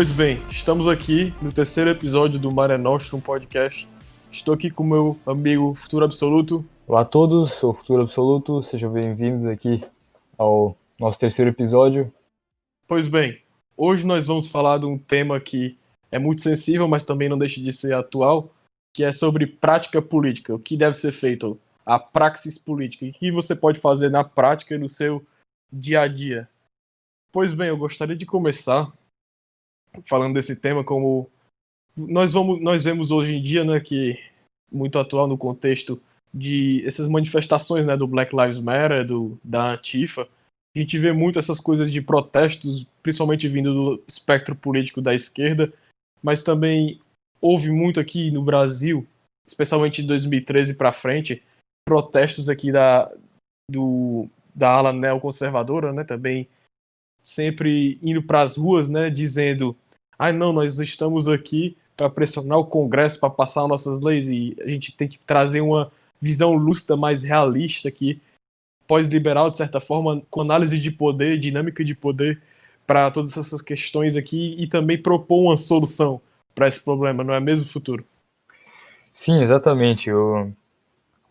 Pois bem, estamos aqui no terceiro episódio do Mare Nostrum Podcast. Estou aqui com meu amigo Futuro Absoluto. Olá a todos, sou o Futuro Absoluto, sejam bem-vindos aqui ao nosso terceiro episódio. Pois bem, hoje nós vamos falar de um tema que é muito sensível, mas também não deixa de ser atual, que é sobre prática política, o que deve ser feito, a praxis política, o que você pode fazer na prática e no seu dia a dia. Pois bem, eu gostaria de começar falando desse tema como nós vamos nós vemos hoje em dia, né, que muito atual no contexto de essas manifestações, né, do Black Lives Matter, do da Antifa. A gente vê muito essas coisas de protestos, principalmente vindo do espectro político da esquerda, mas também houve muito aqui no Brasil, especialmente de 2013 para frente, protestos aqui da do da ala neoconservadora, né, também sempre indo para as ruas, né, dizendo: "Ah, não, nós estamos aqui para pressionar o Congresso para passar nossas leis e a gente tem que trazer uma visão lúcida mais realista aqui, pós-liberal de certa forma, com análise de poder, dinâmica de poder para todas essas questões aqui e também propor uma solução para esse problema, não é mesmo, futuro? Sim, exatamente. O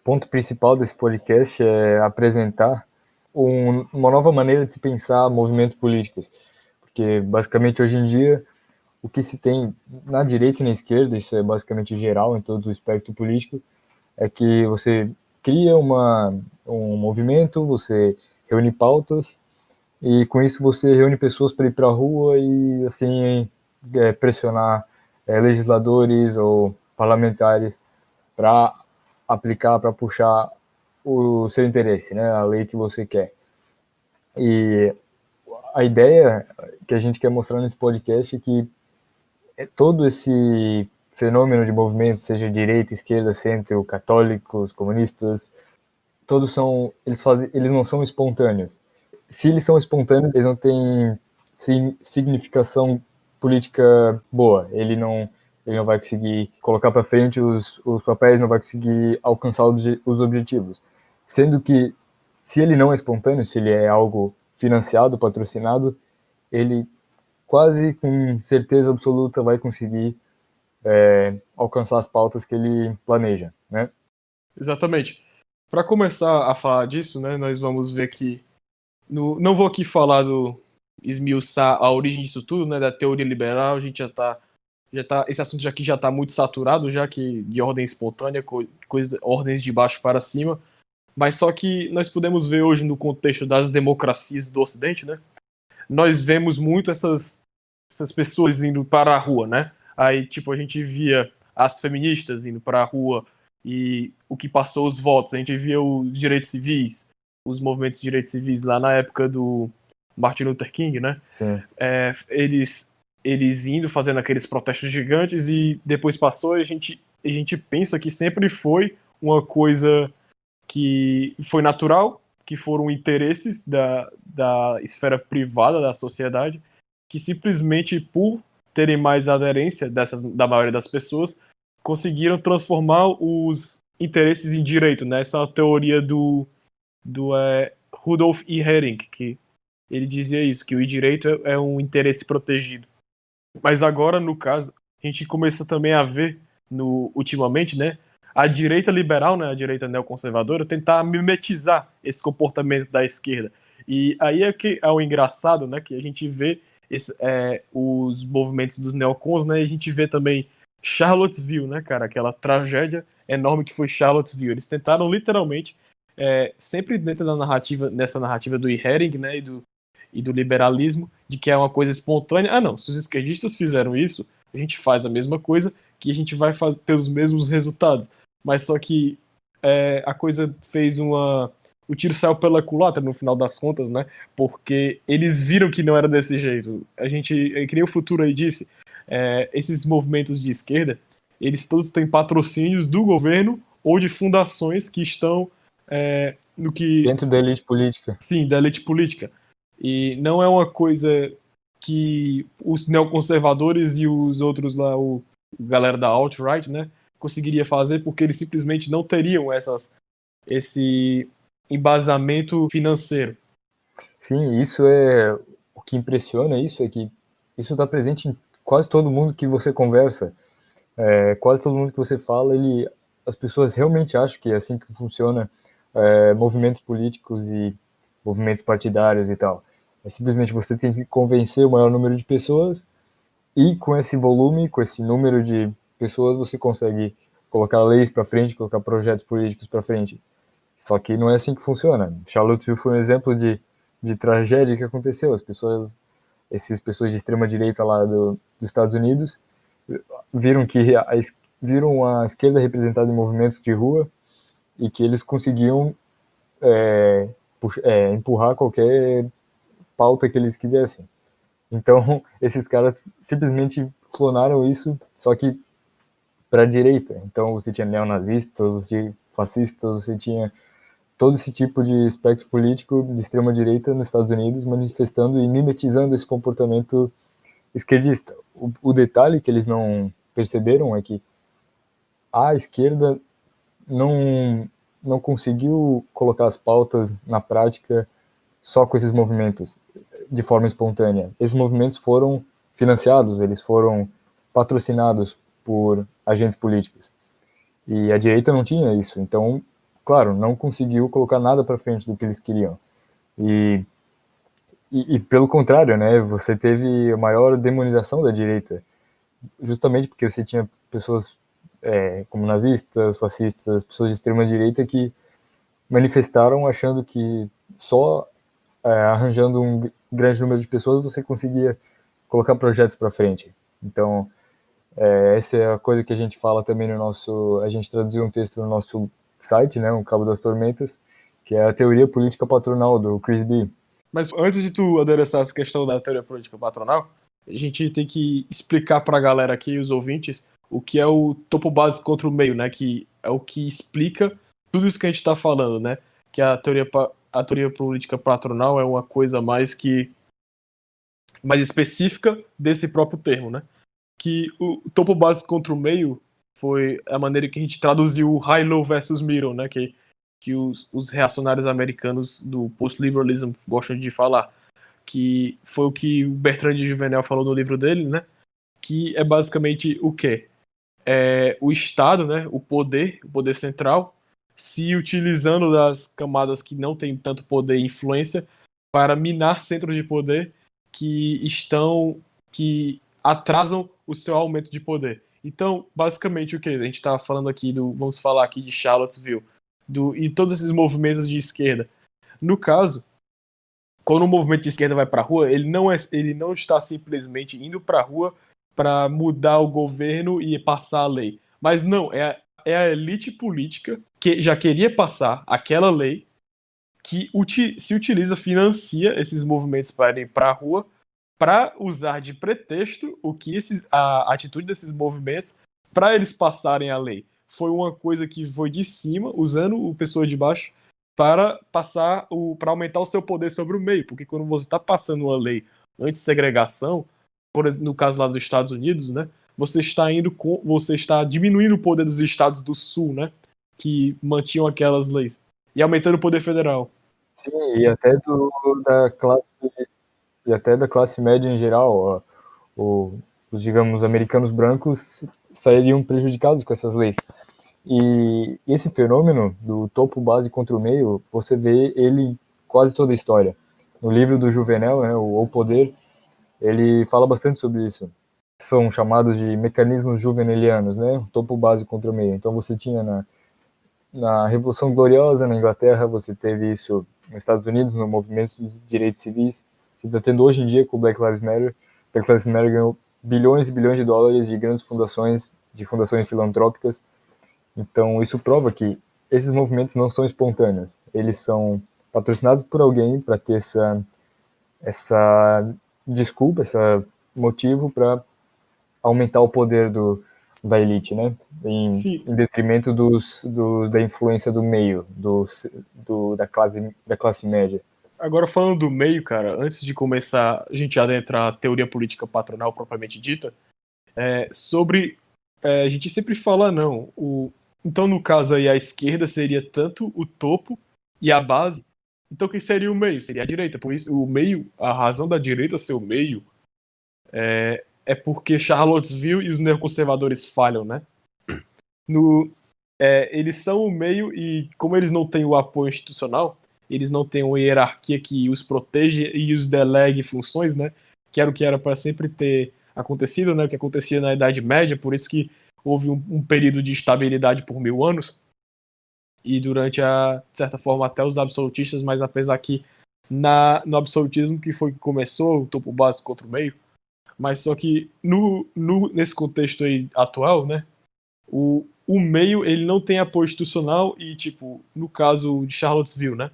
ponto principal desse podcast é apresentar um, uma nova maneira de se pensar movimentos políticos. Porque, basicamente, hoje em dia, o que se tem na direita e na esquerda, isso é basicamente geral em todo o espectro político, é que você cria uma, um movimento, você reúne pautas, e com isso você reúne pessoas para ir para a rua e, assim, é, pressionar é, legisladores ou parlamentares para aplicar, para puxar o seu interesse, né, a lei que você quer. E a ideia que a gente quer mostrar nesse podcast é que é todo esse fenômeno de movimento, seja direita, esquerda, centro, católicos, comunistas, todos são, eles fazem, eles não são espontâneos. Se eles são espontâneos, eles não têm significação política boa. Ele não, ele não vai conseguir colocar para frente os, os papéis, não vai conseguir alcançar os objetivos. Sendo que, se ele não é espontâneo, se ele é algo financiado, patrocinado, ele quase com certeza absoluta vai conseguir é, alcançar as pautas que ele planeja, né? Exatamente. Para começar a falar disso, né, nós vamos ver que no, não vou aqui falar do esmiuçar a origem disso tudo, né, da teoria liberal, a gente já está já tá, esse assunto aqui já está muito saturado, já que de ordem espontânea, coisa, ordens de baixo para cima. Mas só que nós podemos ver hoje no contexto das democracias do Ocidente, né? Nós vemos muito essas, essas pessoas indo para a rua, né? Aí, tipo, a gente via as feministas indo para a rua e o que passou os votos. A gente via os direitos civis, os movimentos de direitos civis lá na época do Martin Luther King, né? Sim. É, eles eles indo fazendo aqueles protestos gigantes e depois passou e a gente, a gente pensa que sempre foi uma coisa que foi natural, que foram interesses da, da esfera privada da sociedade, que simplesmente por terem mais aderência dessas, da maioria das pessoas, conseguiram transformar os interesses em direito. Né? Essa é a teoria do, do é, Rudolf E. Hering, que ele dizia isso, que o direito é, é um interesse protegido. Mas agora, no caso, a gente começa também a ver, no, ultimamente, né, a direita liberal, né, a direita neoconservadora, tentar mimetizar esse comportamento da esquerda. E aí é que é o engraçado, né, que a gente vê esse, é, os movimentos dos neocons, né, e a gente vê também Charlottesville, né, cara, aquela tragédia enorme que foi Charlottesville. Eles tentaram literalmente, é, sempre dentro da narrativa, nessa narrativa do Hering, né, e do, e do liberalismo, de que é uma coisa espontânea. Ah, não, se os esquerdistas fizeram isso, a gente faz a mesma coisa, que a gente vai fazer, ter os mesmos resultados. Mas só que é, a coisa fez uma. O tiro saiu pela culatra no final das contas, né? Porque eles viram que não era desse jeito. A gente, é que nem o futuro aí disse, é, esses movimentos de esquerda, eles todos têm patrocínios do governo ou de fundações que estão é, no que. Dentro da elite política. Sim, da elite política. E não é uma coisa que os neoconservadores e os outros lá, o galera da alt-right, né, conseguiria fazer porque eles simplesmente não teriam essas, esse embasamento financeiro. Sim, isso é o que impressiona isso é que isso está presente em quase todo mundo que você conversa, é, quase todo mundo que você fala, ele, as pessoas realmente acham que é assim que funciona é, movimentos políticos e movimentos partidários e tal. Simplesmente você tem que convencer o maior número de pessoas e com esse volume, com esse número de pessoas, você consegue colocar leis para frente, colocar projetos políticos para frente. Só que não é assim que funciona. Charlottesville foi um exemplo de, de tragédia que aconteceu. As pessoas, essas pessoas de extrema direita lá do, dos Estados Unidos, viram que a, viram a esquerda representada em movimentos de rua e que eles conseguiam é, é, empurrar qualquer pauta que eles quisessem. Então, esses caras simplesmente clonaram isso, só que para a direita. Então, você tinha neonazistas, você fascistas, você tinha todo esse tipo de espectro político de extrema direita nos Estados Unidos manifestando e mimetizando esse comportamento esquerdista. O, o detalhe que eles não perceberam é que a esquerda não não conseguiu colocar as pautas na prática só com esses movimentos de forma espontânea. Esses movimentos foram financiados, eles foram patrocinados por agentes políticos. E a direita não tinha isso, então, claro, não conseguiu colocar nada para frente do que eles queriam. E, e, e, pelo contrário, né, você teve a maior demonização da direita, justamente porque você tinha pessoas é, como nazistas, fascistas, pessoas de extrema direita que manifestaram achando que só é, arranjando um grande número de pessoas você conseguia colocar projetos para frente. Então, é, essa é a coisa que a gente fala também no nosso. A gente traduziu um texto no nosso site, né, o Cabo das Tormentas, que é a teoria política patronal do Chris B. Mas antes de tu adereçar essa questão da teoria política patronal, a gente tem que explicar para a galera aqui, os ouvintes, o que é o topo base contra o meio, né? Que é o que explica tudo isso que a gente está falando, né? Que a teoria, a teoria política patronal é uma coisa mais que mais específica desse próprio termo, né? Que o topo base contra o meio foi a maneira que a gente traduziu o high-low versus middle, né? Que, que os, os reacionários americanos do post-liberalism gostam de falar. Que foi o que o Bertrand de Juvenel falou no livro dele, né? Que é basicamente o quê? é, o Estado, né, o poder, o poder central, se utilizando das camadas que não têm tanto poder e influência para minar centros de poder que estão que atrasam o seu aumento de poder. Então, basicamente o que a gente está falando aqui do, vamos falar aqui de Charlottesville, do e todos esses movimentos de esquerda. No caso, quando o movimento de esquerda vai para a rua, ele não é, ele não está simplesmente indo para a rua para mudar o governo e passar a lei. Mas não, é é a elite política que já queria passar aquela lei que se utiliza, financia esses movimentos para irem para a rua para usar de pretexto o que esses, a atitude desses movimentos para eles passarem a lei. Foi uma coisa que foi de cima, usando o pessoa de baixo para passar o para aumentar o seu poder sobre o meio, porque quando você está passando uma lei anti-segregação, no caso lá dos Estados Unidos, né? Você está indo com, você está diminuindo o poder dos estados do sul, né? Que mantinham aquelas leis e aumentando o poder federal. Sim, e até do, da classe e até da classe média em geral, o, os digamos americanos brancos sairiam prejudicados com essas leis. E esse fenômeno do topo base contra o meio, você vê ele quase toda a história. No livro do Juvenel, né, o O Poder, ele fala bastante sobre isso. São chamados de mecanismos juvenilianos, né? Topo base contra o meio. Então você tinha na, na Revolução Gloriosa na Inglaterra, você teve isso nos Estados Unidos, no movimento dos direitos civis. Você está tendo hoje em dia com o Black Lives Matter. Black Lives Matter ganhou bilhões e bilhões de dólares de grandes fundações, de fundações filantrópicas. Então isso prova que esses movimentos não são espontâneos. Eles são patrocinados por alguém para ter essa essa desculpa, esse motivo para aumentar o poder do, da elite, né? Em, em detrimento dos, do, da influência do meio, do, do, da, classe, da classe média. Agora, falando do meio, cara, antes de começar a gente adentrar a teoria política patronal propriamente dita, é, sobre. É, a gente sempre fala, não. O, então, no caso aí, a esquerda seria tanto o topo e a base, então quem seria o meio? Seria a direita. Por isso, o meio, a razão da direita ser o meio é, é porque Charlottesville e os neoconservadores falham, né? No, é, eles são o meio e como eles não têm o apoio institucional, eles não têm uma hierarquia que os proteja e os delegue funções, né? Que era o que era para sempre ter acontecido, né? O que acontecia na Idade Média, por isso que houve um, um período de estabilidade por mil anos e durante a de certa forma até os absolutistas, mas apesar que na, no absolutismo que foi que começou o topo básico contra o meio, mas só que no, no, nesse contexto aí atual, né, o, o meio ele não tem apoio institucional e tipo no caso de Charlottesville, né,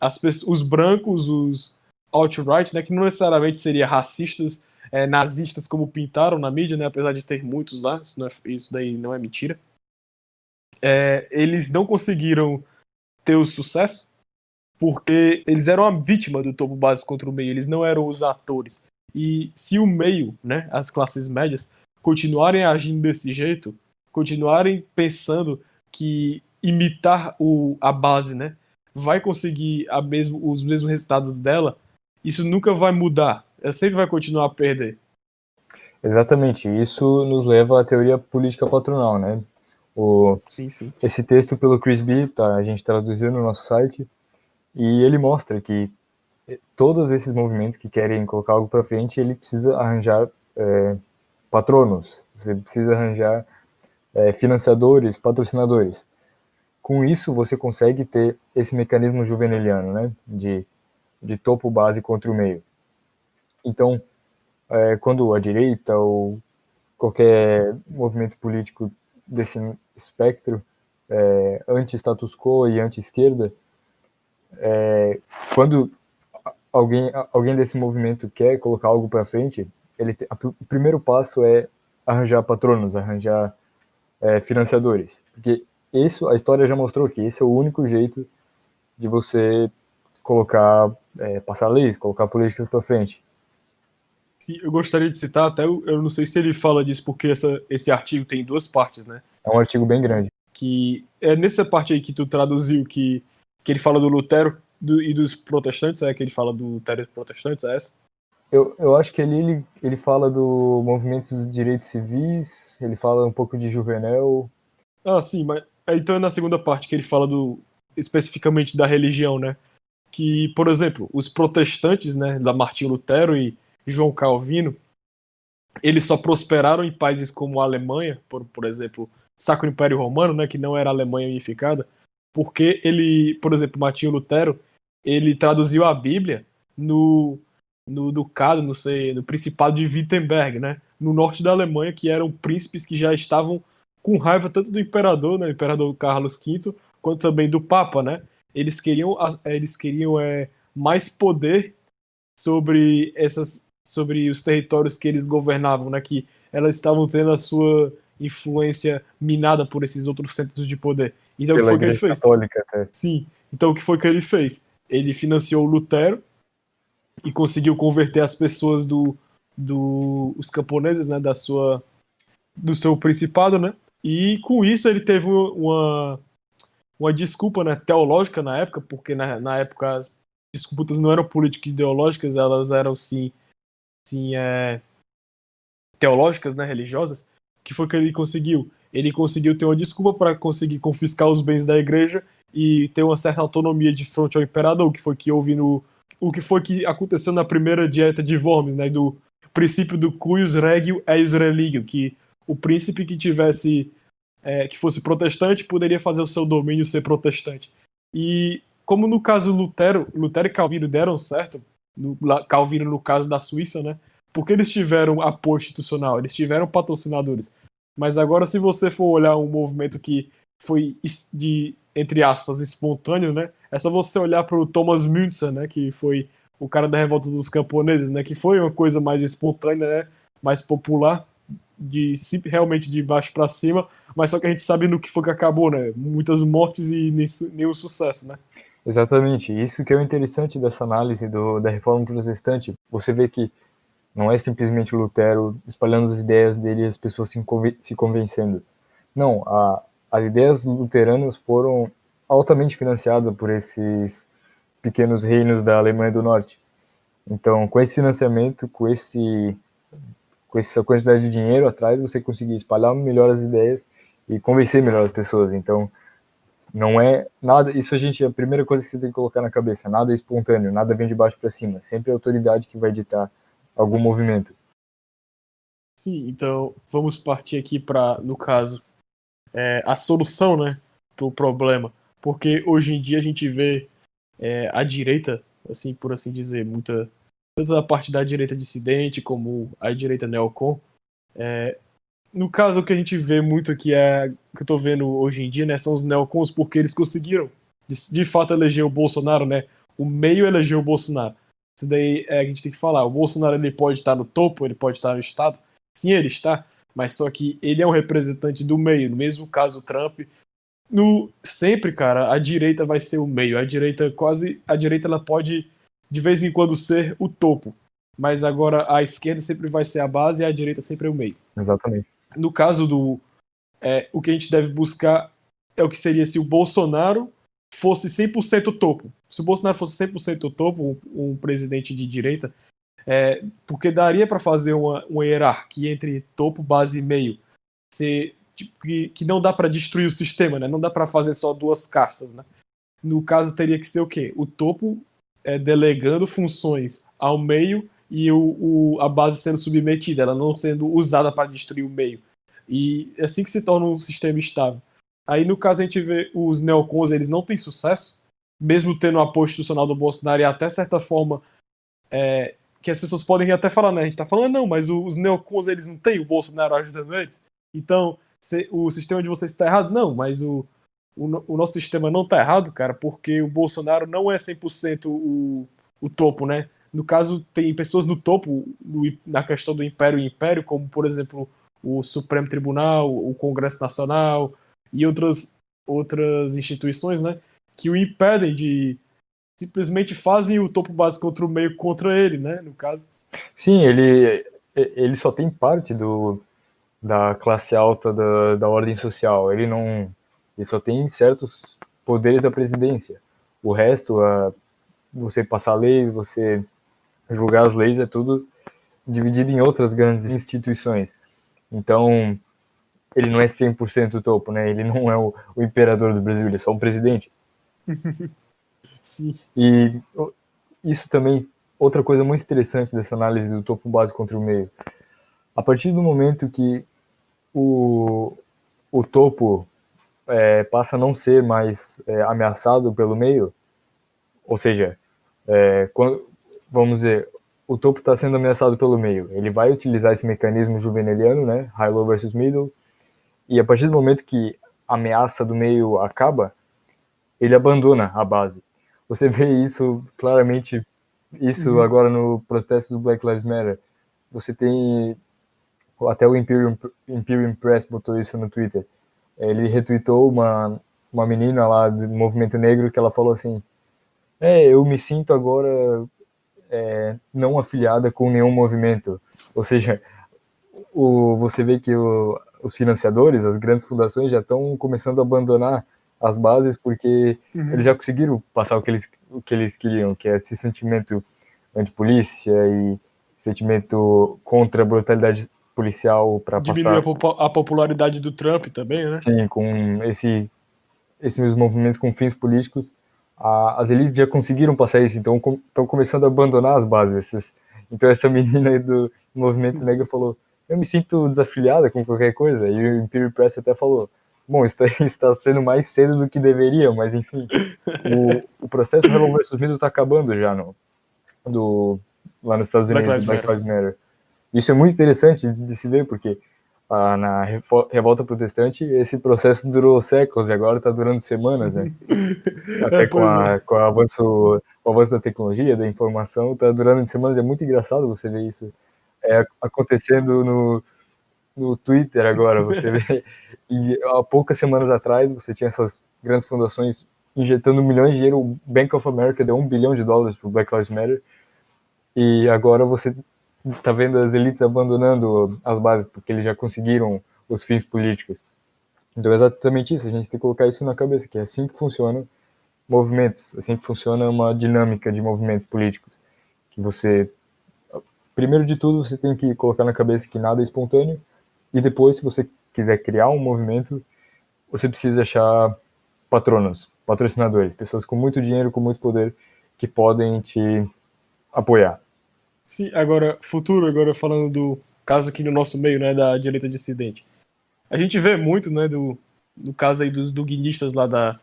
as pessoas, os brancos, os alt-right, né, que não necessariamente seriam racistas, é, nazistas como pintaram na mídia, né, apesar de ter muitos lá, isso, não é, isso daí não é mentira. É, eles não conseguiram ter o sucesso porque eles eram a vítima do topo básico contra o meio, eles não eram os atores. E se o meio, né, as classes médias, continuarem agindo desse jeito, continuarem pensando que imitar o, a base, né, vai conseguir a mesmo, os mesmos resultados dela, isso nunca vai mudar. Ela sempre vai continuar a perder. Exatamente. Isso nos leva à teoria política patronal, né? O, sim, sim. Esse texto pelo Chris B, tá, a gente traduziu no nosso site, e ele mostra que todos esses movimentos que querem colocar algo para frente, ele precisa arranjar é, patronos, você precisa arranjar é, financiadores, patrocinadores. Com isso, você consegue ter esse mecanismo juveniliano, né, de, de topo base contra o meio. Então, é, quando a direita ou qualquer movimento político desse espectro é, anti-status quo e anti-esquerda, é, quando alguém, alguém desse movimento quer colocar algo para frente, ele a, o primeiro passo é arranjar patronos, arranjar é, financiadores, porque isso a história já mostrou que esse é o único jeito de você colocar, é, passar leis, colocar políticas para frente. Sim, eu gostaria de citar até, eu não sei se ele fala disso porque essa, esse artigo tem duas partes, né? É um artigo bem grande. Que é nessa parte aí que tu traduziu que, que ele fala do Lutero do, e dos protestantes, é que ele fala do e dos protestantes, é essa? Eu, eu acho que ali ele, ele fala do movimento dos direitos civis, ele fala um pouco de Juvenel. Ah, sim, mas então é na segunda parte que ele fala do especificamente da religião, né? Que, por exemplo, os protestantes, né, da Martim Lutero e João Calvino, eles só prosperaram em países como a Alemanha, por, por exemplo, Sacro Império Romano, né, que não era a Alemanha unificada, porque ele, por exemplo, Martinho Lutero, ele traduziu a Bíblia no, no ducado, não sei, no Principado de Wittenberg, né, no norte da Alemanha, que eram príncipes que já estavam com raiva tanto do imperador, né, imperador Carlos V, quanto também do Papa, né? Eles queriam, eles queriam é, mais poder sobre essas sobre os territórios que eles governavam, né, que elas estavam tendo a sua influência minada por esses outros centros de poder. Então Pela o que foi que ele fez? Católica, até. Sim. Então o que foi que ele fez? Ele financiou Lutero e conseguiu converter as pessoas do, do os camponeses, né, da sua do seu principado, né? E com isso ele teve uma uma desculpa né, teológica na época, porque na, na época as disputas não eram políticas ideológicas, elas eram sim sim, é, teológicas, né, religiosas, que foi que ele conseguiu? Ele conseguiu ter uma desculpa para conseguir confiscar os bens da igreja e ter uma certa autonomia de frente ao imperador, que foi que houve no o que foi que aconteceu na primeira dieta de Worms, né, do princípio do cuius regio eius religio, que o príncipe que tivesse é, que fosse protestante poderia fazer o seu domínio ser protestante. E como no caso Lutero, Lutero e Calvino deram certo, no, Calvino no caso da Suíça, né? Porque eles tiveram apoio institucional, eles tiveram patrocinadores. Mas agora, se você for olhar um movimento que foi de, entre aspas, espontâneo, né? É só você olhar para o Thomas Müntzer, né? Que foi o cara da revolta dos camponeses, né? Que foi uma coisa mais espontânea, né? Mais popular, de realmente de baixo para cima. Mas só que a gente sabe no que foi que acabou, né? Muitas mortes e nenhum sucesso, né? Exatamente. Isso que é o interessante dessa análise do, da reforma protestante. Você vê que não é simplesmente Lutero espalhando as ideias dele e as pessoas se, se convencendo. Não, a, as ideias luteranas foram altamente financiadas por esses pequenos reinos da Alemanha do Norte. Então, com esse financiamento, com esse com essa quantidade de dinheiro atrás, você conseguir espalhar melhor as ideias e convencer melhor as pessoas. Então, não é nada, isso a gente, a primeira coisa que você tem que colocar na cabeça, nada é espontâneo, nada vem de baixo para cima, sempre a autoridade que vai ditar algum movimento. Sim, então vamos partir aqui para, no caso, é, a solução, né, para o problema, porque hoje em dia a gente vê é, a direita, assim por assim dizer, muita tanto a parte da direita dissidente como a direita neocon. É, no caso, o que a gente vê muito aqui é que eu tô vendo hoje em dia, né, são os neocons, porque eles conseguiram de, de fato eleger o Bolsonaro, né? O meio elegeu o Bolsonaro. Isso daí é, a gente tem que falar. O Bolsonaro ele pode estar no topo, ele pode estar no estado. Sim, ele está, mas só que ele é um representante do meio. No mesmo caso, o Trump. No, sempre, cara, a direita vai ser o meio. A direita quase. A direita ela pode de vez em quando ser o topo. Mas agora a esquerda sempre vai ser a base e a direita sempre é o meio. Exatamente. No caso do. É, o que a gente deve buscar é o que seria se o Bolsonaro fosse 100% topo. Se o Bolsonaro fosse 100% topo, um, um, presidente de direita, é, porque daria para fazer uma, uma hierarquia entre topo, base e meio. Ser, tipo, que, que não dá para destruir o sistema, né? Não dá para fazer só duas castas, né? No caso, teria que ser o quê? O topo é, delegando funções ao meio e o, o, a base sendo submetida, ela não sendo usada para destruir o meio. E é assim que se torna um sistema estável. Aí, no caso, a gente vê os neocons, eles não têm sucesso, mesmo tendo o apoio institucional do Bolsonaro e até certa forma é, que as pessoas podem até falar, né? A gente tá falando, não, mas os neocons, eles não têm o Bolsonaro ajudando eles. Então, se, o sistema de vocês está errado? Não, mas o, o, o, nosso sistema não tá errado, cara, porque o Bolsonaro não é 100% o, o topo, né? No caso, tem pessoas no topo, no, na questão do império e império, como, por exemplo, o Supremo Tribunal, o Congresso Nacional e outras, outras instituições, né? Que o impedem de. Simplesmente fazem o topo base contra o meio contra ele, né? No caso. Sim, ele, ele só tem parte do, da classe alta da, da ordem social. Ele não ele só tem certos poderes da presidência. O resto, a, você passar leis, você julgar as leis, é tudo dividido em outras grandes instituições. Então, ele não é 100% topo, né? Ele não é o, o imperador do Brasil, ele é só um presidente. Sim. E isso também, outra coisa muito interessante dessa análise do topo base contra o meio. A partir do momento que o, o topo é, passa a não ser mais é, ameaçado pelo meio, ou seja, é, quando, vamos dizer, o topo está sendo ameaçado pelo meio, ele vai utilizar esse mecanismo juveniliano, né, high-low versus middle, e a partir do momento que a ameaça do meio acaba, ele abandona a base. Você vê isso claramente, isso uhum. agora no protesto do Black Lives Matter. Você tem até o Imperium, Imperium Press botou isso no Twitter ele retweetou uma, uma menina lá do movimento negro que ela falou assim: É, eu me sinto agora é, não afiliada com nenhum movimento. Ou seja, o, você vê que o, os financiadores, as grandes fundações já estão começando a abandonar as bases porque uhum. eles já conseguiram passar o que eles, o que eles queriam, que é esse sentimento anti-polícia e sentimento contra a brutalidade policial para passar. Diminuir a, popularidade do Trump também, né? Sim, com esse, esses movimentos com fins políticos, a, as elites já conseguiram passar isso, então estão começando a abandonar as bases. então essa menina do movimento negro falou, eu me sinto desafiliada com qualquer coisa, e o Imperial Press até falou, bom, isso está sendo mais cedo do que deveria, mas enfim, o, o processo Hello vs. Middle está acabando já no, do, lá nos Estados Unidos, Black Lives Matter. Matter. Isso é muito interessante de se ver, porque ah, na revolta protestante esse processo durou séculos e agora está durando semanas, né? Até é, com, a, é. com o, avanço, o avanço da tecnologia, da informação, está durando semanas. É muito engraçado você ver isso é, acontecendo no, no Twitter agora. Você vê. E há poucas semanas atrás você tinha essas grandes fundações injetando milhões de dinheiro. O Bank of America deu um bilhão de dólares para o Black Lives Matter. E agora você tá vendo as elites abandonando as bases porque eles já conseguiram os fins políticos. Então é exatamente isso, a gente tem que colocar isso na cabeça, que é assim que funcionam movimentos, assim que funciona uma dinâmica de movimentos políticos, que você primeiro de tudo, você tem que colocar na cabeça que nada é espontâneo, e depois, se você quiser criar um movimento, você precisa achar patronos, patrocinadores, pessoas com muito dinheiro, com muito poder, que podem te apoiar. Sim, agora, futuro, agora falando do caso aqui no nosso meio, né, da direita dissidente. A gente vê muito, né, do, do caso aí dos duguinistas lá da,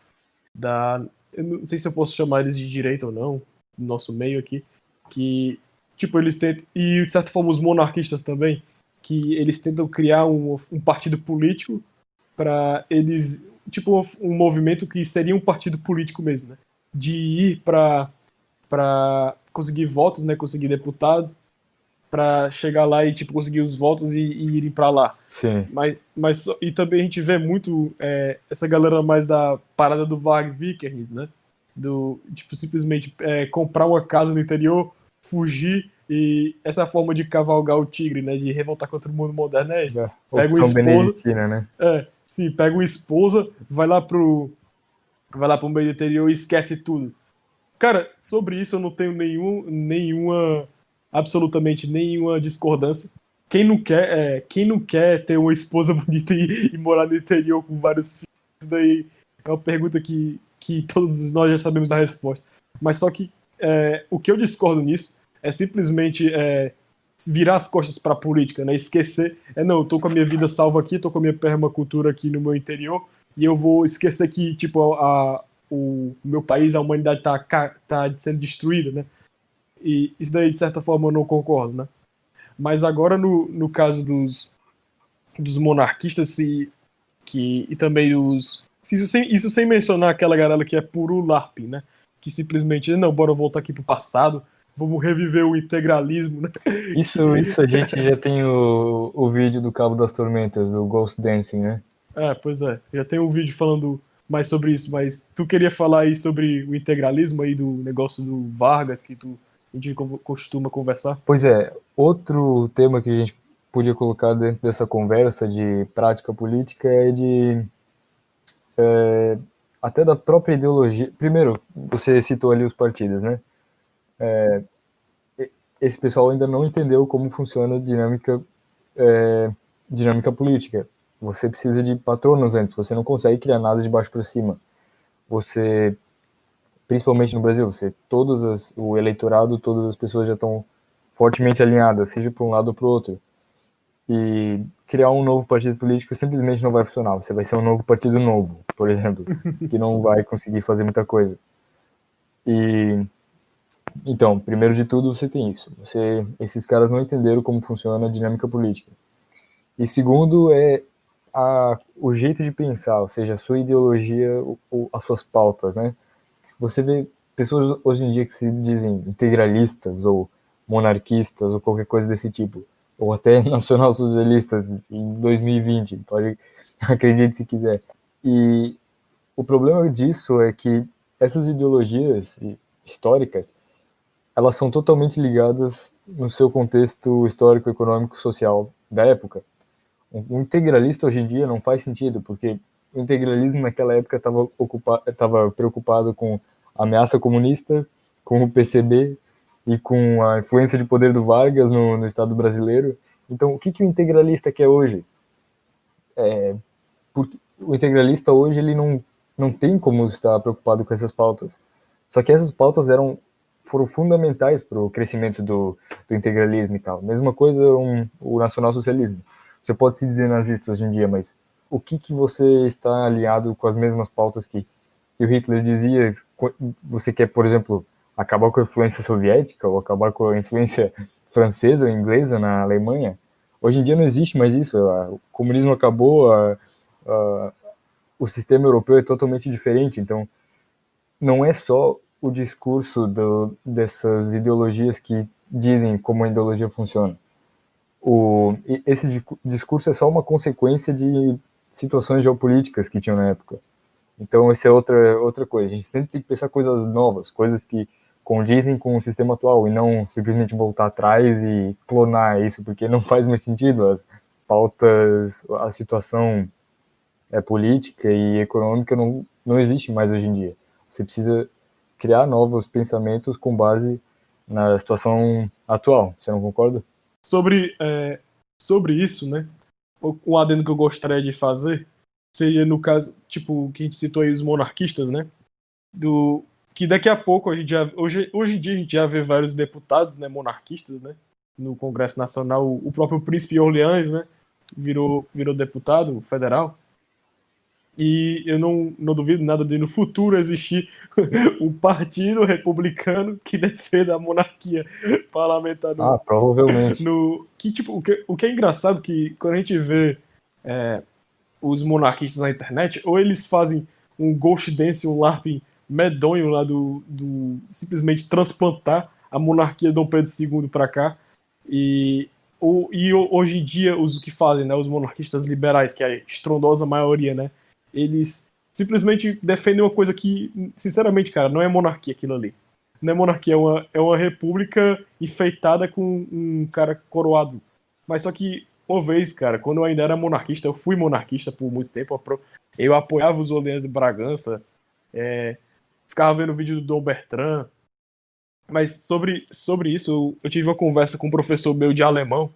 da. Eu não sei se eu posso chamar eles de direita ou não, no nosso meio aqui, que, tipo, eles tentam. E, de certa forma, os monarquistas também, que eles tentam criar um, um partido político para eles. Tipo, um movimento que seria um partido político mesmo, né? De ir para para conseguir votos, né, conseguir deputados, para chegar lá e tipo conseguir os votos e, e irem para lá. Sim. Mas, mas e também a gente vê muito é, essa galera mais da parada do Varg Vikernes, né? Do tipo simplesmente é, comprar uma casa no interior, fugir e essa forma de cavalgar o tigre, né? De revoltar contra o mundo moderno é isso. É, pega uma esposa, né? É, sim, pega uma esposa, vai lá pro vai lá pro meio do interior e esquece tudo Cara, sobre isso eu não tenho nenhum, nenhuma, absolutamente nenhuma discordância. Quem não quer, é, quem não quer ter uma esposa bonita e, e, morar no interior com vários filhos, isso daí é uma pergunta que, que todos nós já sabemos a resposta. Mas só que é, o que eu discordo nisso é simplesmente é, virar as costas para a política, né? Esquecer, é não, eu tô com a minha vida salva aqui, tô com a minha permacultura aqui no meu interior e eu vou esquecer que tipo a, o meu país, a humanidade está tá sendo destruída, né? E isso daí, de certa forma, eu não concordo, né? Mas agora, no, no caso dos, dos monarquistas se, que, e também os... Isso sem, isso sem mencionar aquela galera que é puro LARP, né? Que simplesmente, não, bora voltar aqui pro passado, vamos reviver o integralismo, né? Isso, isso a gente já tem o, o vídeo do Cabo das Tormentas, do Ghost Dancing, né? É, pois é. Já tem um vídeo falando mais sobre isso, mas tu queria falar aí sobre o integralismo aí do negócio do Vargas que tu a gente costuma conversar? Pois é, outro tema que a gente podia colocar dentro dessa conversa de prática política é de é, até da própria ideologia. Primeiro, você citou ali os partidos, né? É, esse pessoal ainda não entendeu como funciona a dinâmica, é, dinâmica política. Você precisa de patronos antes, você não consegue criar nada de baixo para cima. Você, principalmente no Brasil, você todos as, o eleitorado, todas as pessoas já estão fortemente alinhadas, seja para um lado ou para o outro. E criar um novo partido político simplesmente não vai funcionar. Você vai ser um novo partido novo, por exemplo, que não vai conseguir fazer muita coisa. E então, primeiro de tudo, você tem isso. Você, esses caras não entenderam como funciona a dinâmica política. E segundo é a, o jeito de pensar, ou seja, a sua ideologia, ou, as suas pautas, né? Você vê pessoas hoje em dia que se dizem integralistas ou monarquistas ou qualquer coisa desse tipo, ou até nacional-socialistas em 2020, pode acredite se quiser. E o problema disso é que essas ideologias históricas, elas são totalmente ligadas no seu contexto histórico, econômico, social da época. O integralista hoje em dia não faz sentido, porque o integralismo naquela época estava preocupado com a ameaça comunista, com o PCB e com a influência de poder do Vargas no, no Estado brasileiro. Então, o que, que o integralista quer hoje? É, porque o integralista hoje ele não, não tem como estar preocupado com essas pautas. Só que essas pautas eram foram fundamentais para o crescimento do, do, integralismo e tal. Mesma coisa um, o nacionalsocialismo. Você pode se dizer nazista hoje em dia, mas o que, que você está aliado com as mesmas pautas que, que o Hitler dizia? Você quer, por exemplo, acabar com a influência soviética ou acabar com a influência francesa ou inglesa na Alemanha? Hoje em dia não existe mais isso. O comunismo acabou, a, a, o sistema europeu é totalmente diferente. Então, não é só o discurso do, dessas ideologias que dizem como a ideologia funciona o, esse discurso é só uma consequência de situações geopolíticas que tinham na época. Então, isso é outra, outra coisa. A gente sempre tem que pensar coisas novas, coisas que condizem com o sistema atual e não simplesmente voltar atrás e clonar isso, porque não faz mais sentido. As pautas, a situação é, política e econômica não, não existe mais hoje em dia. Você precisa criar novos pensamentos com base na situação atual. Você não concorda? Sobre, é, sobre isso, né? Um adendo que eu gostaria de fazer seria no caso, tipo, que a gente citou aí os monarquistas, né? Do, que daqui a pouco a gente já, hoje, hoje em dia a gente já vê vários deputados, né, monarquistas, né? No Congresso Nacional, o próprio príncipe Orleans, né? Virou, virou deputado federal. E eu não, não duvido nada de no futuro existir um partido republicano que defenda a monarquia parlamentar. No, ah, provavelmente. No, que, tipo, o, que, o que é engraçado é que quando a gente vê é, os monarquistas na internet, ou eles fazem um Ghost Dance, um LARP medonho lá do, do simplesmente transplantar a monarquia Dom Pedro II para cá, e, ou, e hoje em dia os que fazem, né, os monarquistas liberais, que é a estrondosa maioria, né, eles simplesmente defendem uma coisa que, sinceramente, cara, não é monarquia aquilo ali. Não é monarquia, é uma, é uma república enfeitada com um cara coroado. Mas só que, uma vez, cara, quando eu ainda era monarquista, eu fui monarquista por muito tempo, eu apoiava os Orleans e Bragança, é, ficava vendo o vídeo do Dom Bertrand. Mas sobre, sobre isso, eu, eu tive uma conversa com um professor meu de alemão,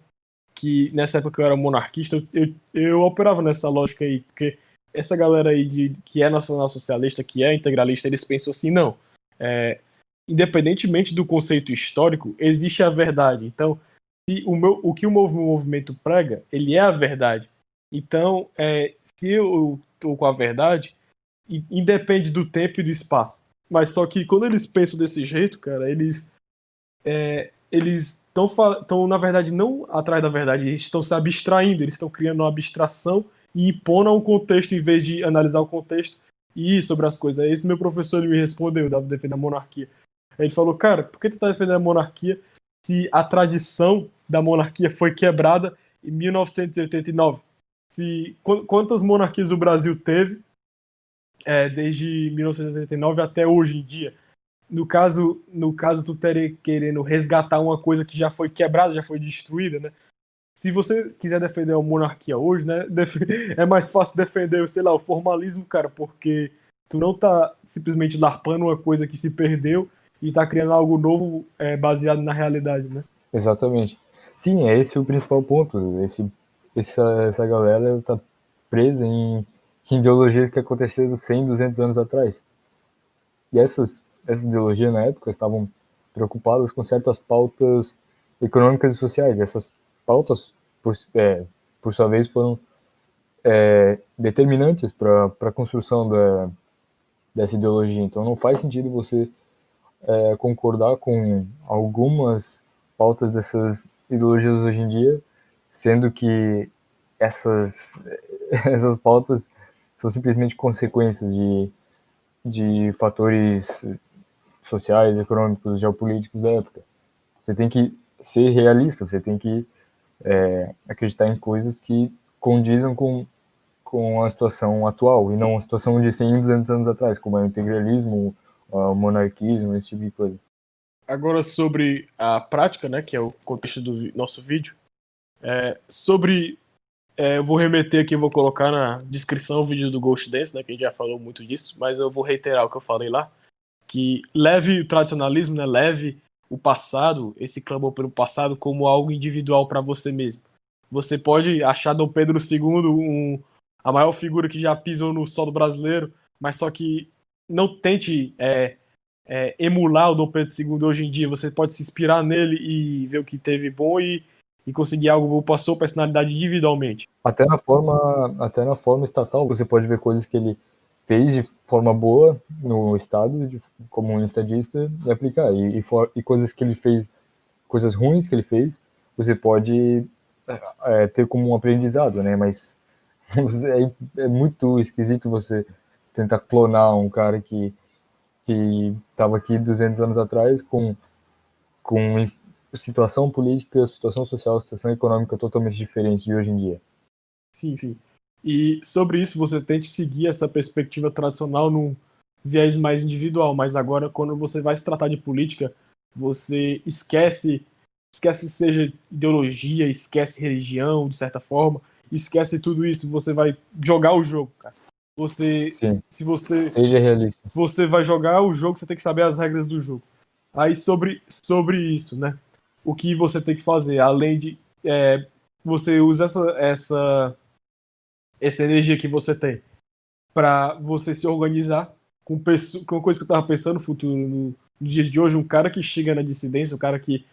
que nessa época eu era monarquista, eu, eu, operava nessa lógica aí, porque essa galera aí de, que é nacional socialista, que é integralista, eles pensam assim, não. É, independentemente do conceito histórico, existe a verdade. Então, se o, meu, o que o movimento prega, ele é a verdade. Então, é, se eu estou com a verdade, independe do tempo e do espaço. Mas só que quando eles pensam desse jeito, cara, eles é, eles estão, na verdade, não atrás da verdade, eles estão se abstraindo, eles estão criando uma abstração e impondo um contexto em vez de analisar o contexto e ir sobre as coisas. Esse meu professor ele me respondeu, dava defender a monarquia. Ele falou, cara, por que tu tá defendendo a monarquia se a tradição da monarquia foi quebrada em 1989? Se, quantas monarquias o Brasil teve é, desde 1989 até hoje em dia? No caso, no caso tu teria querendo resgatar uma coisa que já foi quebrada, já foi destruída, né? Se você quiser defender a monarquia hoje, né, é mais fácil defender, sei lá, o formalismo, cara, porque tu não tá simplesmente larpando uma coisa que se perdeu e tá criando algo novo é, baseado na realidade, né? Exatamente. Sim, é esse o principal ponto. Esse, essa, essa galera tá presa em, ideologias que aconteceram 100, 200 anos atrás. E essas, essas ideologias, na época, estavam preocupadas com certas pautas econômicas e sociais. Essas pautas, por, é, por sua vez, foram é, determinantes para a construção da, dessa ideologia. Então, não faz sentido você é, concordar com algumas pautas dessas ideologias hoje em dia, sendo que essas, essas pautas são simplesmente consequências de, de fatores sociais, econômicos, geopolíticos da época. Você tem que ser realista, você tem que é, acreditar em coisas que condizam com, com a situação atual e não a situação de 100, 200 anos atrás, como é o integralismo, o monarquismo, esse tipo de coisa. Agora sobre a prática, né, que é o contexto do nosso vídeo, é, sobre é, eu vou remeter aqui, vou colocar na descrição o vídeo do Ghost Dance, né, que a gente já falou muito disso, mas eu vou reiterar o que eu falei lá, que leve o tradicionalismo, né, leve o passado, esse clamor pelo passado, como algo individual para você mesmo. Você pode achar Dom Pedro II um, a maior figura que já pisou no solo brasileiro, mas só que não tente é, é, emular o Dom Pedro II hoje em dia. Você pode se inspirar nele e ver o que teve bom e, e conseguir algo bom para sua personalidade individualmente. Até na forma, até na forma estatal, você pode ver coisas que ele fez de forma boa no estado de, como um estadista e aplicar. E, e, for, e, coisas que ele fez coisas ruins que ele fez você pode é, ter como um aprendizado né? Mas é, é, muito esquisito você tentar clonar um cara que que estava aqui 200 anos atrás com com situação política situação social situação econômica totalmente diferente de hoje em dia. Sim sim e sobre isso você tente seguir essa perspectiva tradicional num viés mais individual, mas agora quando você vai se tratar de política, você esquece, esquece seja ideologia, esquece religião, de certa forma, esquece tudo isso, você vai jogar o jogo, cara. Você, Sim. se você, seja realista. Você vai jogar o jogo, você tem que saber as regras do jogo. Aí sobre, sobre isso, né? O que você tem que fazer, além de é, você usa essa, essa, essa energia que você tem para você se organizar com, com uma coisa que eu tava pensando no futuro, no, no dia de hoje, um cara que chega na dissidência, um cara que,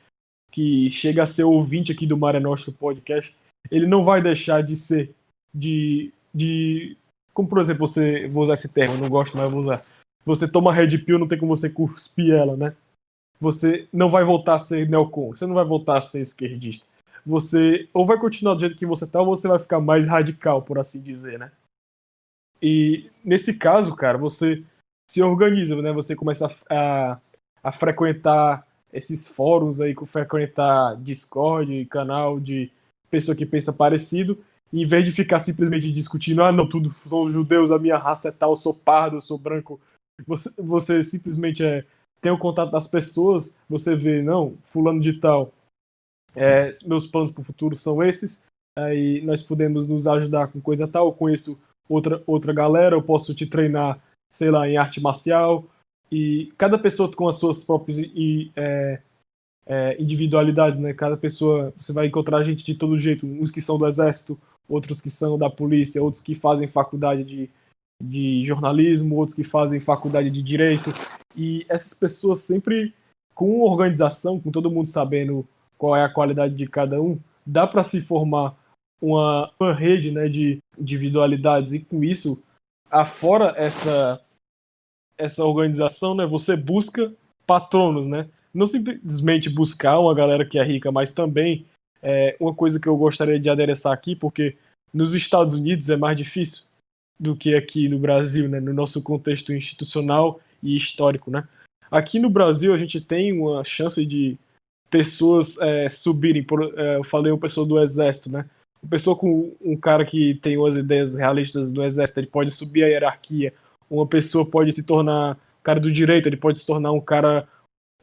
que chega a ser ouvinte aqui do Mare Nostro Podcast, ele não vai deixar de ser, de, de como por exemplo, você, vou usar esse termo, não gosto, mas vou usar. Você toma Red Pill, não tem como você cuspir ela, né? Você não vai voltar a ser neocon, você não vai voltar a ser esquerdista. Você ou vai continuar do jeito que você tá, ou você vai ficar mais radical, por assim dizer, né? E nesse caso, cara, você se organiza, né? Você começa a, a, a frequentar esses fóruns aí, frequentar Discord, canal de pessoa que pensa parecido, em vez de ficar simplesmente discutindo, ah, não, tudo são judeus, a minha raça é tal, sou pardo, sou branco. Você, você simplesmente é, tem o contato das pessoas, você vê, não, fulano de tal, é, meus planos para o futuro são esses, aí nós podemos nos ajudar com coisa tal, eu conheço outra, outra galera, eu posso te treinar, sei lá, em arte marcial, e cada pessoa com as suas próprias e, é, é, individualidades, né? Cada pessoa, você vai encontrar gente de todo jeito, uns que são do exército, outros que são da polícia, outros que fazem faculdade de, de jornalismo, outros que fazem faculdade de direito. E essas pessoas sempre, com organização, com todo mundo sabendo qual é a qualidade de cada um, dá para se formar uma, uma rede né, de individualidades. E com isso, afora essa, essa organização, né, você busca patronos, né? Não simplesmente buscar uma galera que é rica, mas também é, uma coisa que eu gostaria de adereçar aqui, porque nos Estados Unidos é mais difícil do que aqui no Brasil, né, no nosso contexto institucional e histórico, né? Aqui no Brasil a gente tem uma chance de pessoas é, subirem, por, é, eu falei uma pessoa do exército, né? Uma pessoa com um cara que tem umas ideias realistas no exército, ele pode subir a hierarquia. Uma pessoa pode se tornar cara do direito, ele pode se tornar um cara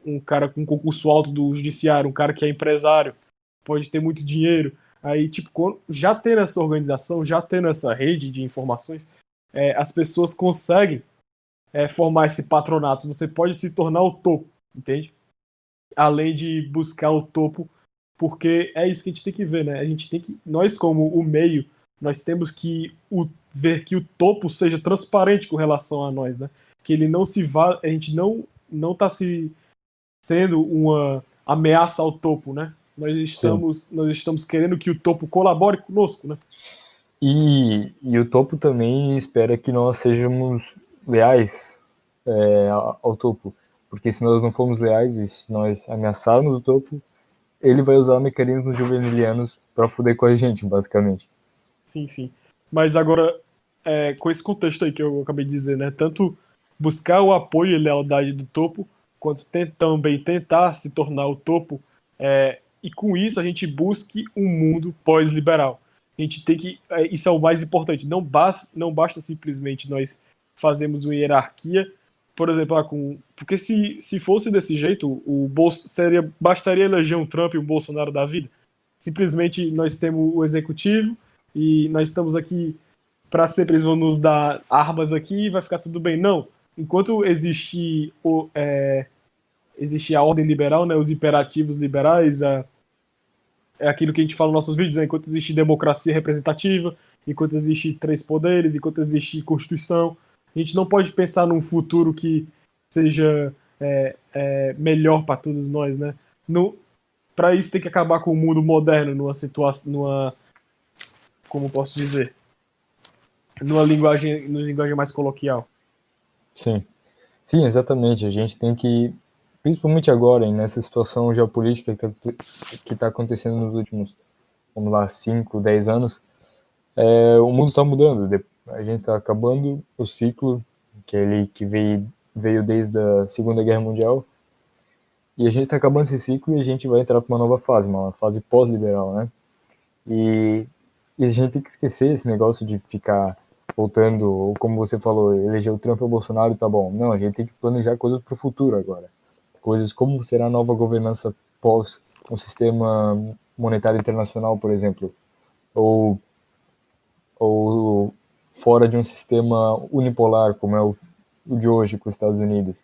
um cara com concurso alto do judiciário, um cara que é empresário pode ter muito dinheiro. Aí, tipo, já tendo essa organização, já tendo essa rede de informações, é, as pessoas conseguem é, formar esse patronato. Você pode se tornar o topo, entende? Além de buscar o topo, porque é isso que a gente tem que ver, né? A gente tem que, nós como o meio, nós temos que o, ver que o topo seja transparente com relação a nós, né? Que ele não se vá, a gente não não está se sendo uma ameaça ao topo, né? Nós estamos, nós estamos querendo que o topo colabore conosco, né? E, e o topo também espera que nós sejamos leais é, ao topo, porque se nós não formos leais e se nós ameaçarmos o topo, ele vai usar mecanismos juvenilianos para foder com a gente, basicamente. Sim, sim. Mas agora, é, com esse contexto aí que eu acabei de dizer, né? Tanto buscar o apoio e lealdade do topo, quanto também tentar se tornar o topo, é, e com isso a gente busque um mundo pós-liberal. A gente tem que. É, isso é o mais importante. Não basta, não basta simplesmente nós fazermos uma hierarquia, por exemplo, ah, com, porque se, se fosse desse jeito, o Bolso, seria, bastaria eleger um Trump e um Bolsonaro da vida. Simplesmente nós temos o executivo e nós estamos aqui para sempre eles vão nos dar armas aqui e vai ficar tudo bem. Não. Enquanto existir, o, é, existir a ordem liberal, né, os imperativos liberais, a, é aquilo que a gente fala nos nossos vídeos, né? enquanto existe democracia representativa, enquanto existe três poderes, enquanto existe Constituição, a gente não pode pensar num futuro que seja é, é, melhor para todos nós, né? Para isso tem que acabar com o mundo moderno numa situação, numa, como posso dizer, numa linguagem, numa linguagem mais coloquial. Sim, sim, exatamente. A gente tem que principalmente agora, nessa situação geopolítica que está tá acontecendo nos últimos, vamos lá, 5, 10 anos, é, o mundo está mudando. A gente está acabando o ciclo, que é ele que veio, veio desde a Segunda Guerra Mundial, e a gente está acabando esse ciclo e a gente vai entrar para uma nova fase, uma fase pós-liberal, né? E, e, a gente tem que esquecer esse negócio de ficar voltando, ou como você falou, eleger o Trump ou o Bolsonaro, tá bom. Não, a gente tem que planejar coisas para o futuro agora coisas como será a nova governança pós um sistema monetário internacional, por exemplo, ou, ou fora de um sistema unipolar como é o, o de hoje com os Estados Unidos.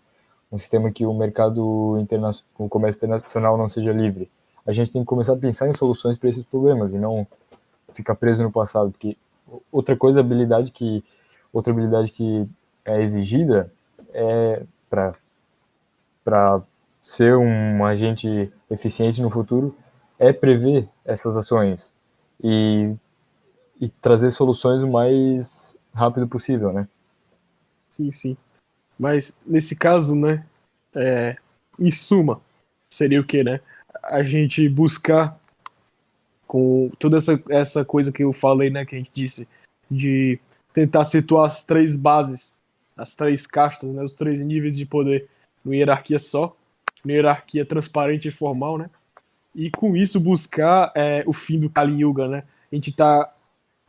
um sistema que o mercado internacional, o comércio internacional não seja livre. A gente tem que começar a pensar em soluções para esses problemas e não ficar preso no passado, porque outra coisa, habilidade que outra habilidade que é exigida é para para ser um agente eficiente no futuro é prever essas ações e, e trazer soluções o mais rápido possível, né? Sim, sim. Mas nesse caso, né, é, em suma, seria o que, né? A gente buscar com toda essa, essa coisa que eu falei, né, que a gente disse, de tentar situar as três bases, as três castas, né, os três níveis de poder numa hierarquia só, numa hierarquia transparente e formal, né? E com isso buscar é, o fim do Kali Yuga, né? A gente está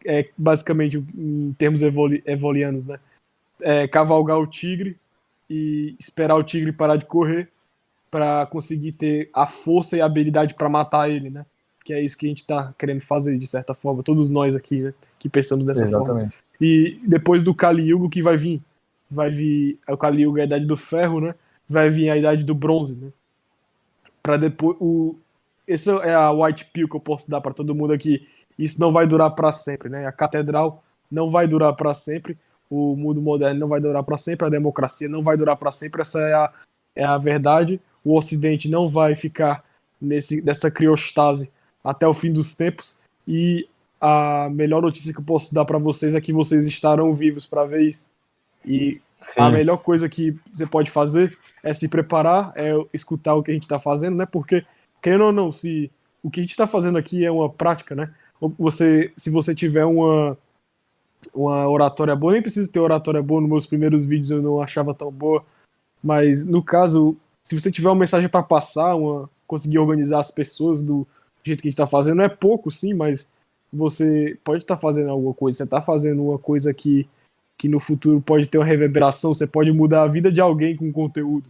é, basicamente em termos evoli evolianos, né? é, cavalgar o tigre e esperar o tigre parar de correr para conseguir ter a força e a habilidade para matar ele, né? Que é isso que a gente está querendo fazer de certa forma, todos nós aqui, né? Que pensamos dessa Exatamente. forma. E depois do Kali Yuga que vai vir, vai vir é o Kali Yuga a idade do ferro, né? Vai vir a idade do bronze, né? Para depois o essa é a white pill que eu posso dar para todo mundo aqui. Isso não vai durar para sempre, né? A catedral não vai durar para sempre o mundo moderno não vai durar para sempre, a democracia não vai durar para sempre, essa é a, é a verdade. O Ocidente não vai ficar nesse, nessa criostase até o fim dos tempos. E a melhor notícia que eu posso dar para vocês é que vocês estarão vivos para ver isso. E Sim. a melhor coisa que você pode fazer é se preparar, é escutar o que a gente está fazendo, né? Porque, querendo ou não, se o que a gente está fazendo aqui é uma prática, né? Você, se você tiver uma uma oratória boa. Nem preciso ter oratória boa. Nos meus primeiros vídeos eu não achava tão boa. Mas no caso, se você tiver uma mensagem para passar, uma, conseguir organizar as pessoas do jeito que a gente está fazendo, é pouco sim, mas você pode estar tá fazendo alguma coisa. Você está fazendo uma coisa que, que no futuro pode ter uma reverberação. Você pode mudar a vida de alguém com conteúdo.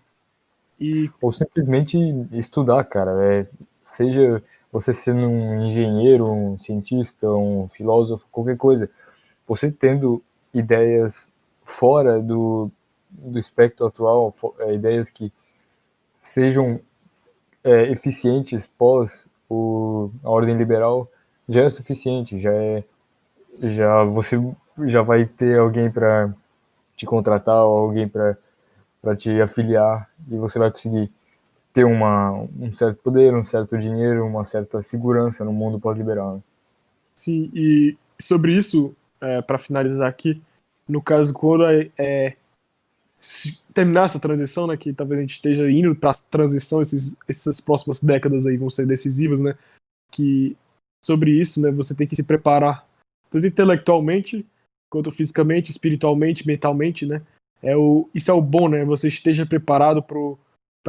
E... Ou simplesmente estudar, cara. É, seja você sendo um engenheiro, um cientista, um filósofo, qualquer coisa você tendo ideias fora do, do espectro atual, é, ideias que sejam é, eficientes pós o, a ordem liberal, já é suficiente, já é já você já vai ter alguém para te contratar alguém para te afiliar e você vai conseguir ter uma, um certo poder, um certo dinheiro, uma certa segurança no mundo pós-liberal. Né? Sim, e sobre isso, é, para finalizar aqui, no caso, quando é, é terminar essa transição, né, que talvez a gente esteja indo para a transição, esses, essas próximas décadas aí vão ser decisivas, né, que sobre isso, né, você tem que se preparar tanto intelectualmente quanto fisicamente, espiritualmente, mentalmente, né, é o, isso é o bom, né, você esteja preparado para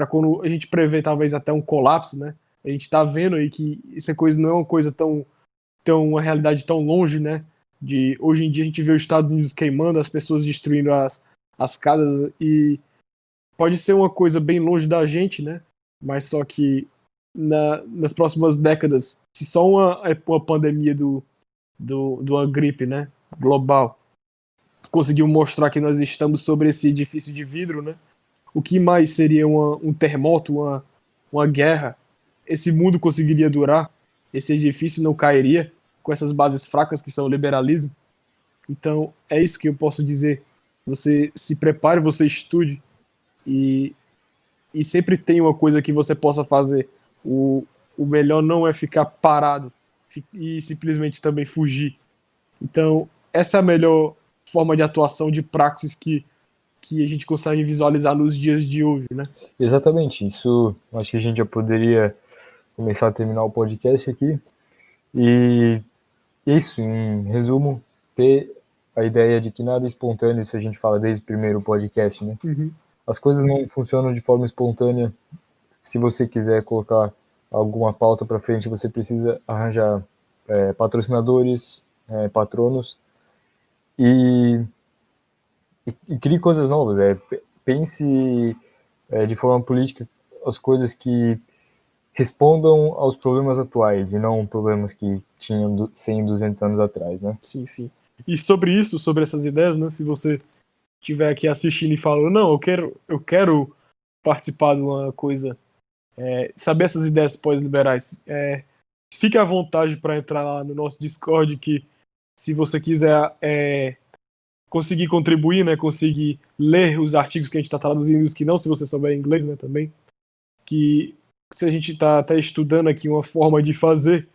quando a gente prevê talvez até um colapso, né, a gente está vendo aí que essa coisa não é uma coisa tão, tão uma realidade tão longe, né, de hoje em dia a gente vê os Estados Unidos queimando, as pessoas destruindo as, as casas e pode ser uma coisa bem longe da gente, né? Mas só que na, nas próximas décadas, se só uma, uma pandemia do, do, do uma gripe, né, global, conseguiu mostrar que nós estamos sobre esse edifício de vidro, né? O que mais seria uma, um terremoto, uma, uma guerra? Esse mundo conseguiria durar? Esse edifício não cairia? com essas bases fracas que são o liberalismo. Então, é isso que eu posso dizer. Você se prepare, você estude e, e sempre tem uma coisa que você possa fazer. O, o melhor não é ficar parado e simplesmente também fugir. Então, essa é a melhor forma de atuação de praxis que, que a gente consegue visualizar nos dias de hoje, né? Exatamente. Isso, acho que a gente já poderia começar a terminar o podcast aqui. E isso, em resumo, ter a ideia de que nada é espontâneo, isso a gente fala desde o primeiro podcast, né? Uhum. As coisas não funcionam de forma espontânea. Se você quiser colocar alguma pauta para frente, você precisa arranjar é, patrocinadores, é, patronos e, e, e, crie coisas novas. É, pense é, de forma política as coisas que respondam aos problemas atuais e não problemas que tinham 100, 200 anos atrás, né? Sim, sim. E sobre isso, sobre essas ideias, né, se você estiver aqui assistindo e falando, não, eu quero, eu quero participar de uma coisa, é, saber essas ideias pós-liberais, é, fique à vontade para entrar lá no nosso Discord, que se você quiser é, conseguir contribuir, né, conseguir ler os artigos que a gente está traduzindo, os que não, se você souber inglês, né, também, que se a gente está até estudando aqui uma forma de fazer,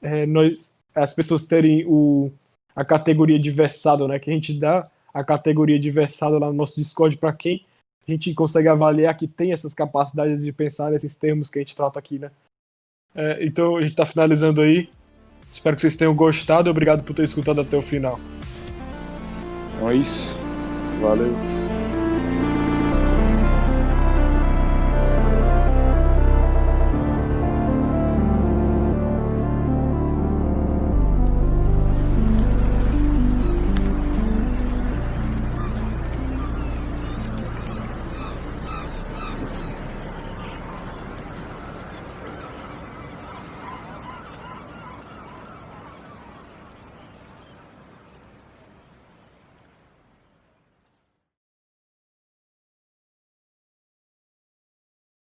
é, nós, as pessoas terem o, a categoria de versado, né, que a gente dá a categoria de versado lá no nosso Discord para quem a gente consegue avaliar que tem essas capacidades de pensar nesses termos que a gente trata aqui, né. É, então a gente está finalizando aí. Espero que vocês tenham gostado. Obrigado por ter escutado até o final. Então é isso. Valeu.